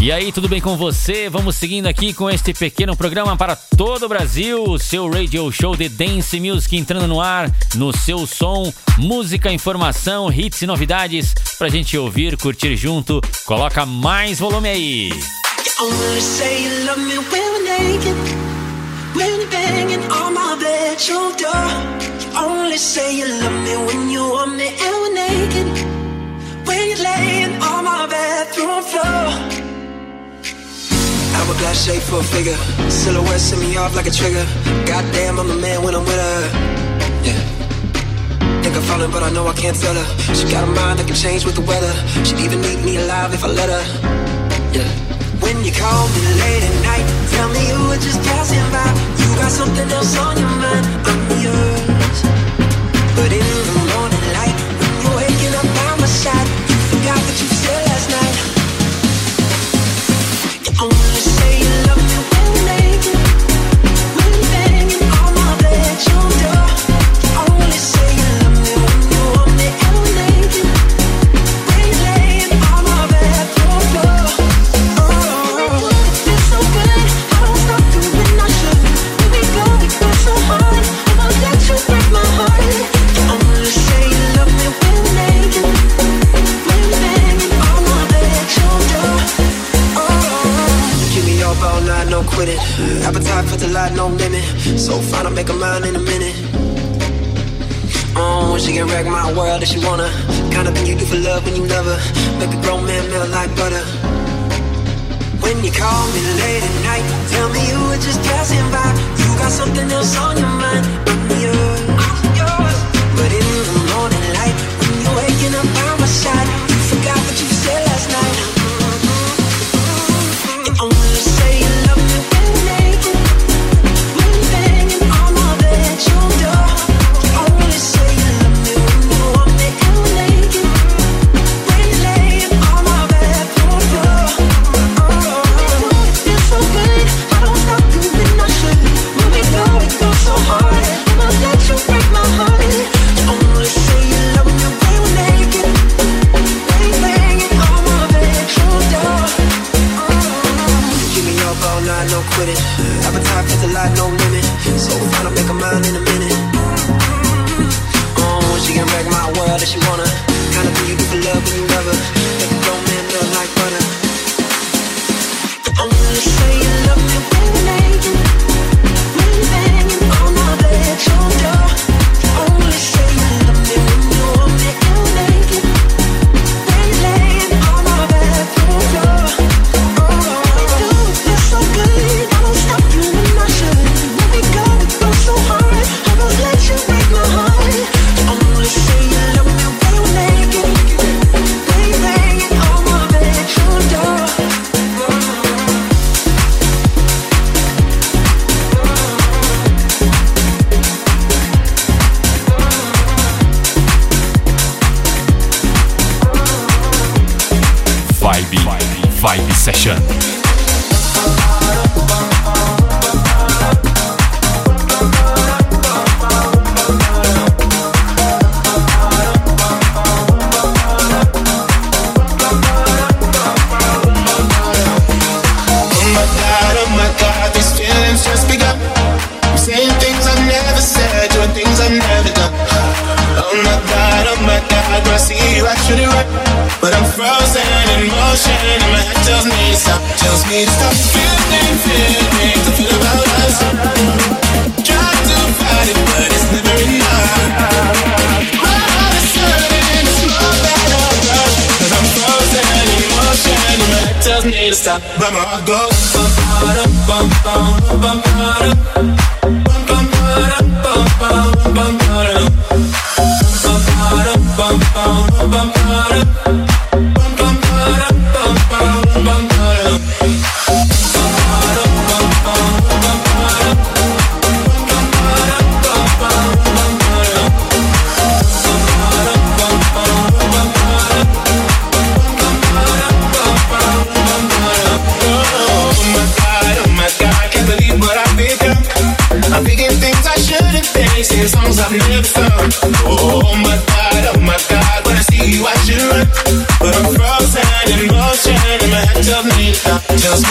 E aí, tudo bem com você? Vamos seguindo aqui com este pequeno programa para todo o Brasil, o seu radio show de dance music entrando no ar, no seu som, música, informação, hits e novidades pra gente ouvir, curtir junto. Coloca mais volume aí. When Hourglass shape for a figure. Silhouette set me off like a trigger. Goddamn, I'm a man when I'm with her. Yeah. Think I'm falling, but I know I can't tell her. She got a mind that can change with the weather. She'd even eat me alive if I let her. Yeah. When you call me late at night, tell me you were just passing by. You got something else on your mind. I'm yours. But in the morning light, when you're waking up by my side, you forgot what you said last night. You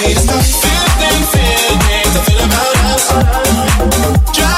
Used to feel them feelings, I feel about us.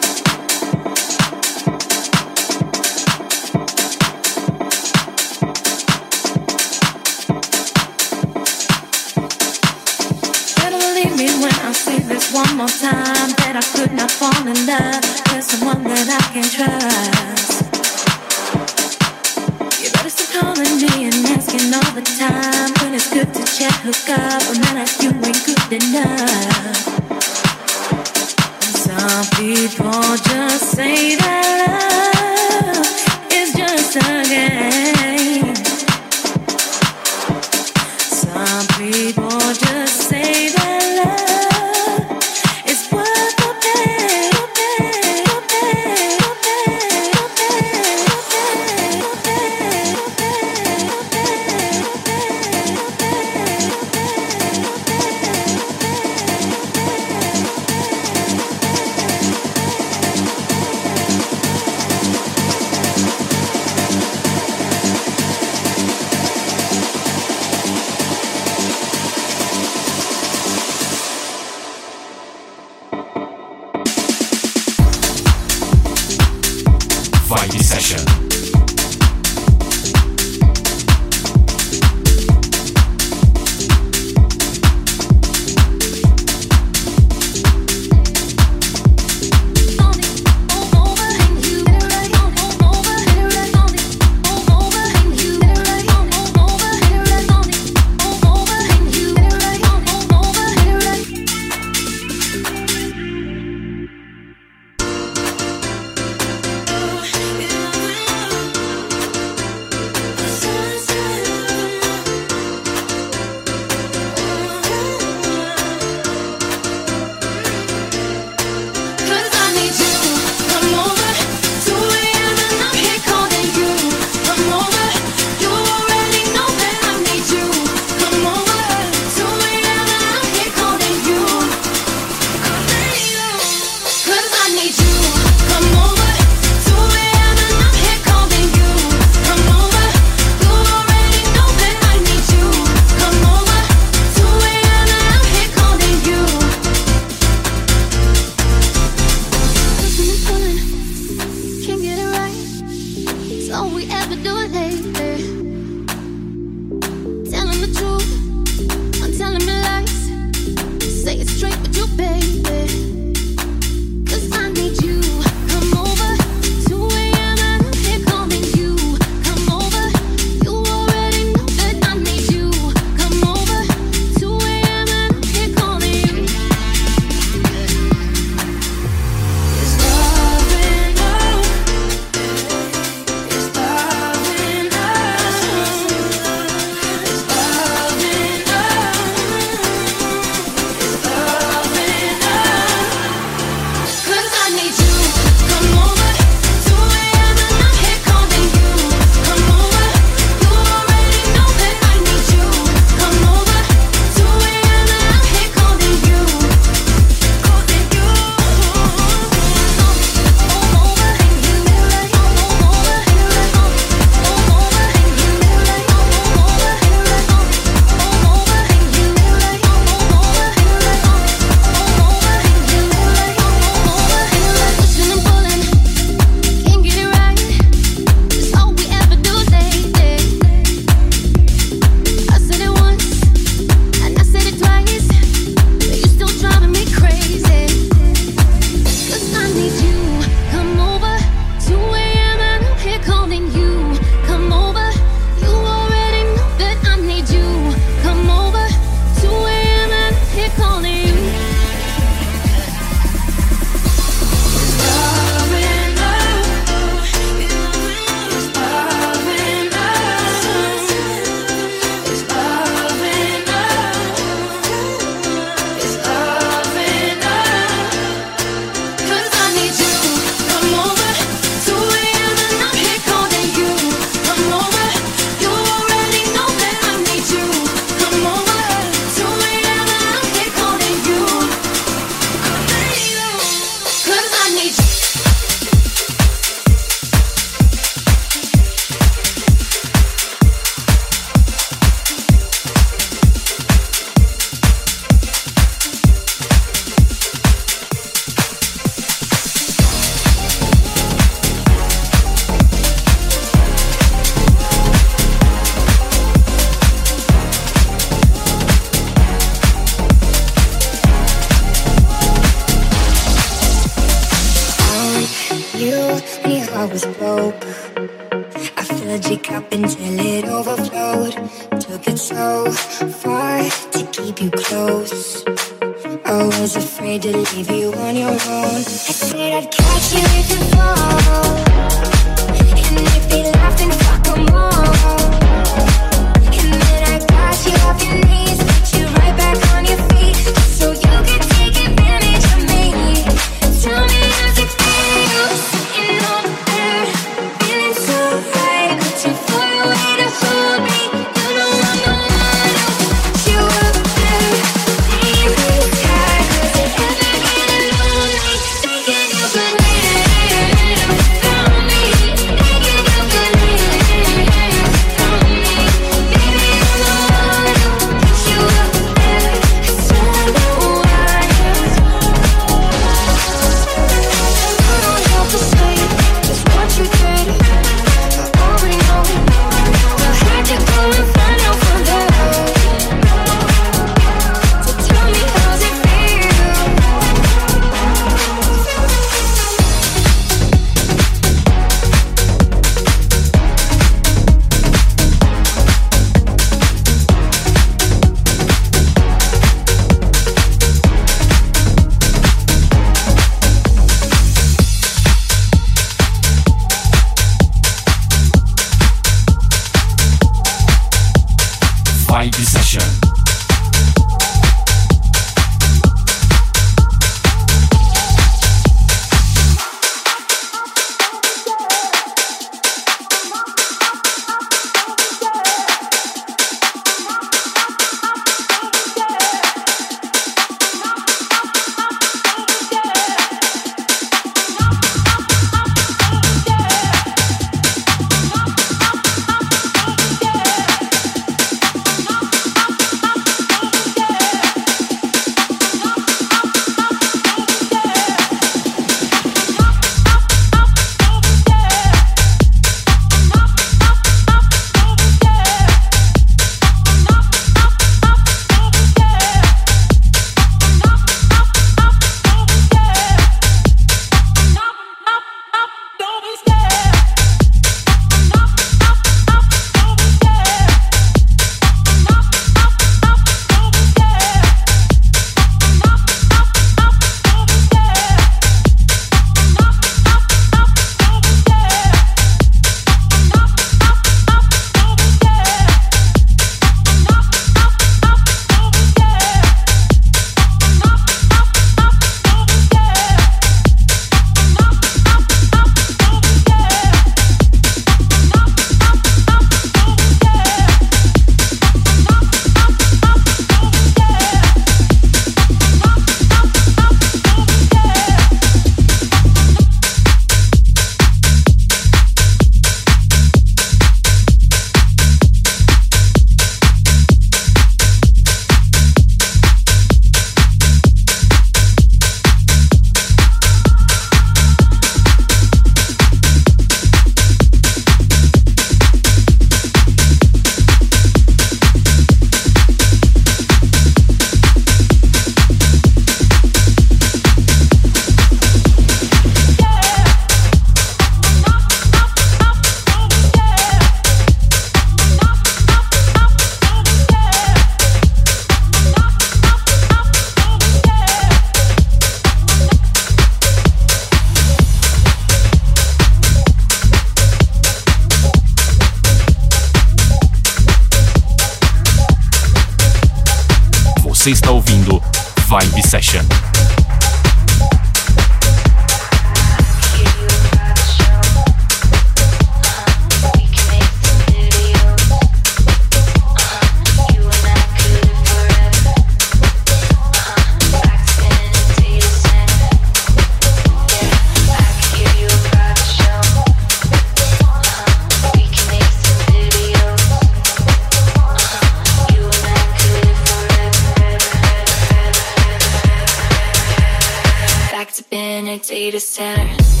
to center.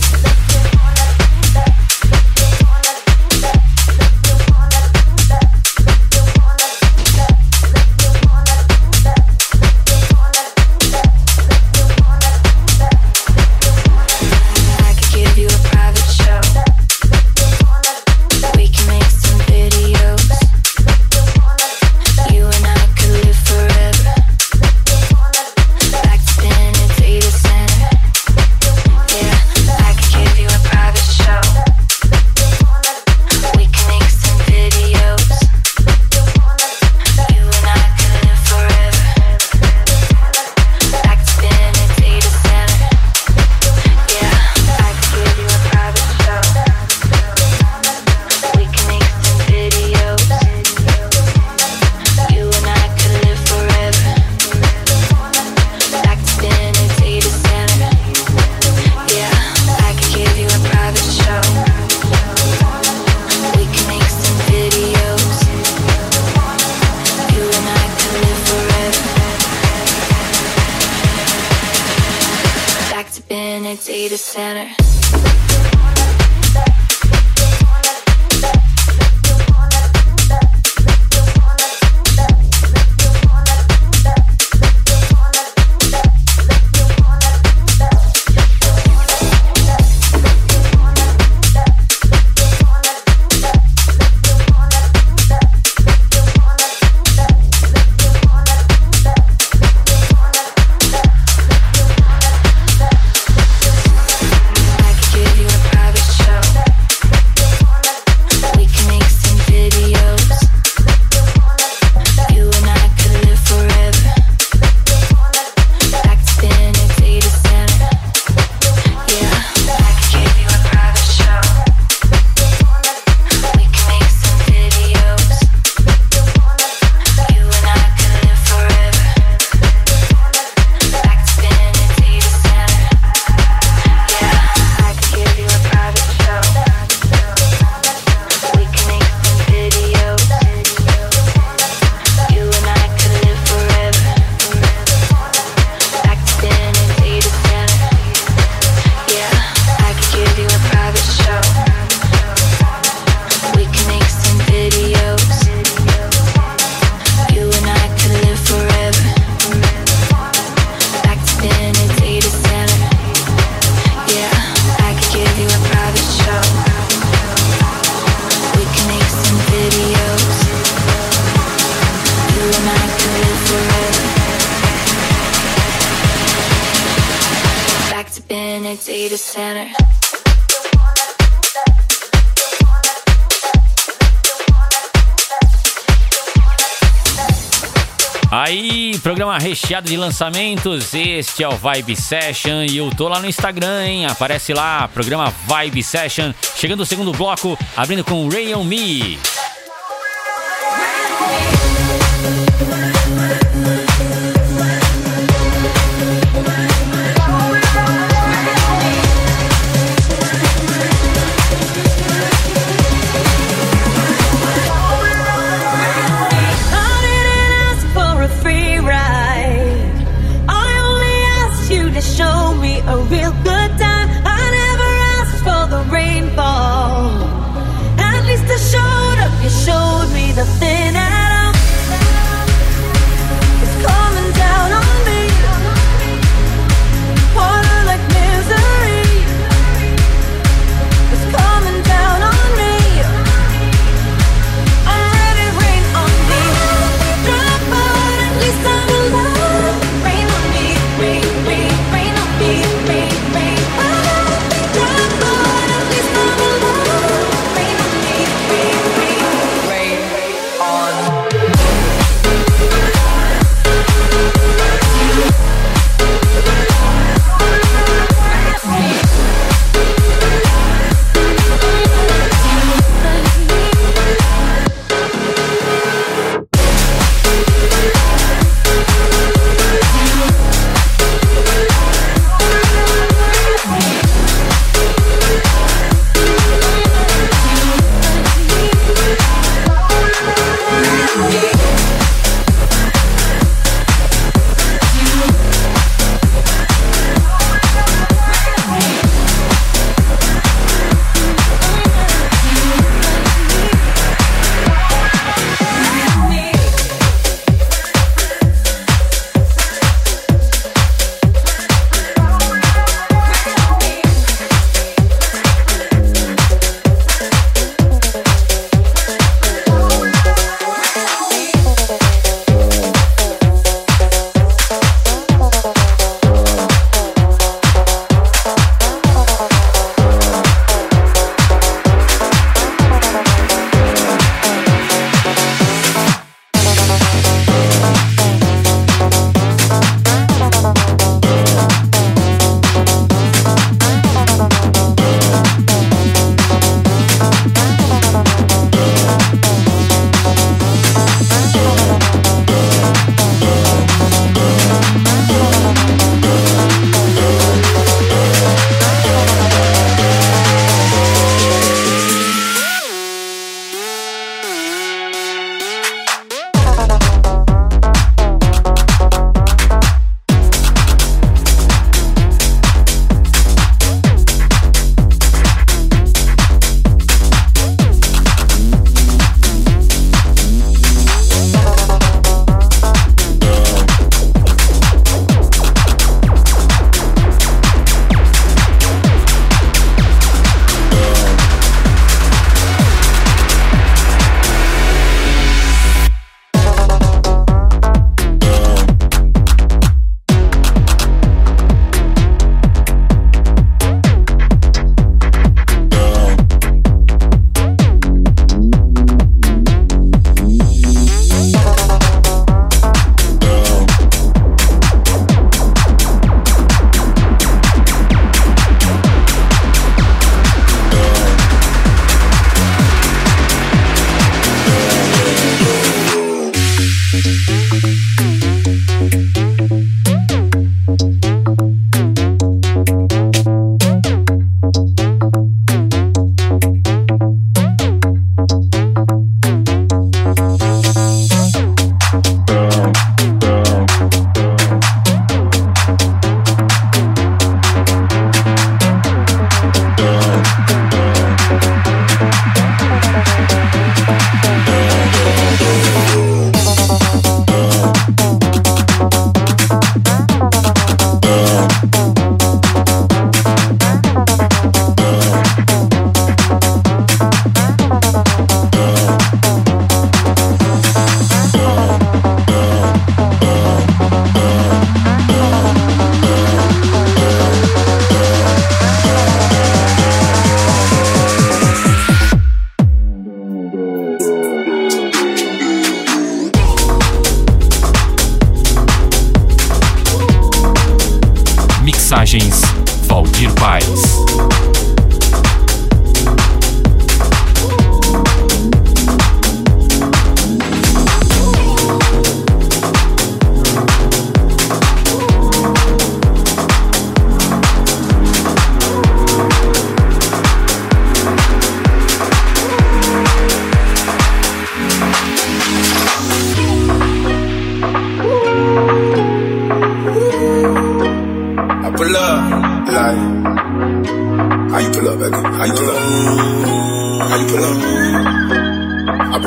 de lançamentos, este é o Vibe Session e eu tô lá no Instagram, hein? Aparece lá, programa Vibe Session. Chegando o segundo bloco, abrindo com Rayon Me.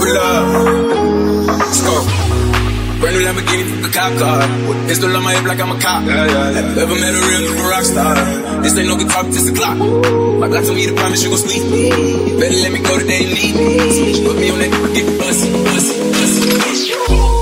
with love. Brand new Lamborghini from the cop car. Pistol on my hip like I'm a cop. Yeah, yeah, yeah. Ever met a real rock star? This ain't no guitar, this a clock. My Glock told me to promise you gon' sleep. Better let me go today and leave. me. put me on that, get the bus, bus, bus.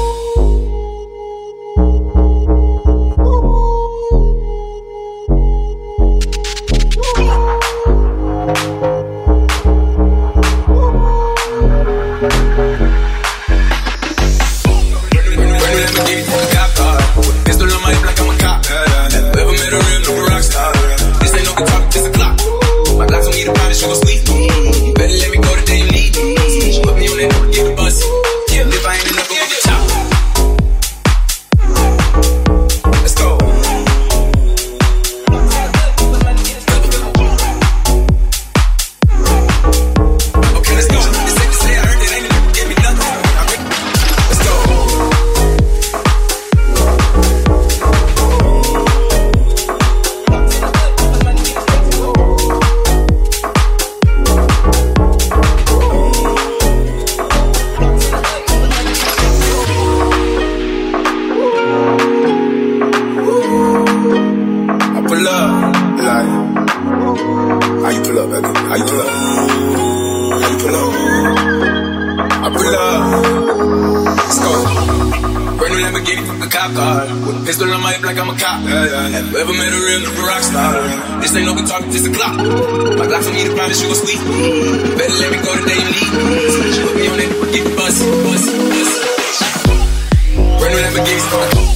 never get started.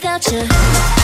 Without you.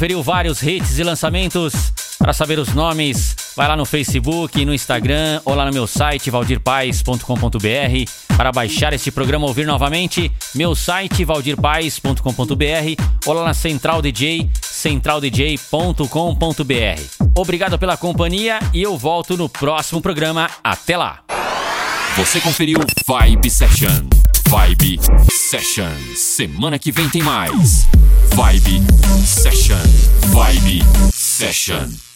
Conferiu vários hits e lançamentos. Para saber os nomes, vai lá no Facebook, no Instagram ou lá no meu site valdirpaes.com.br. Para baixar este programa ouvir novamente, meu site valdirpaes.com.br ou lá na Central DJ, centraldj.com.br. Obrigado pela companhia e eu volto no próximo programa. Até lá! Você conferiu Vibe Session. Vibe Session. Semana que vem tem mais. Vibe Session. Vibe Session.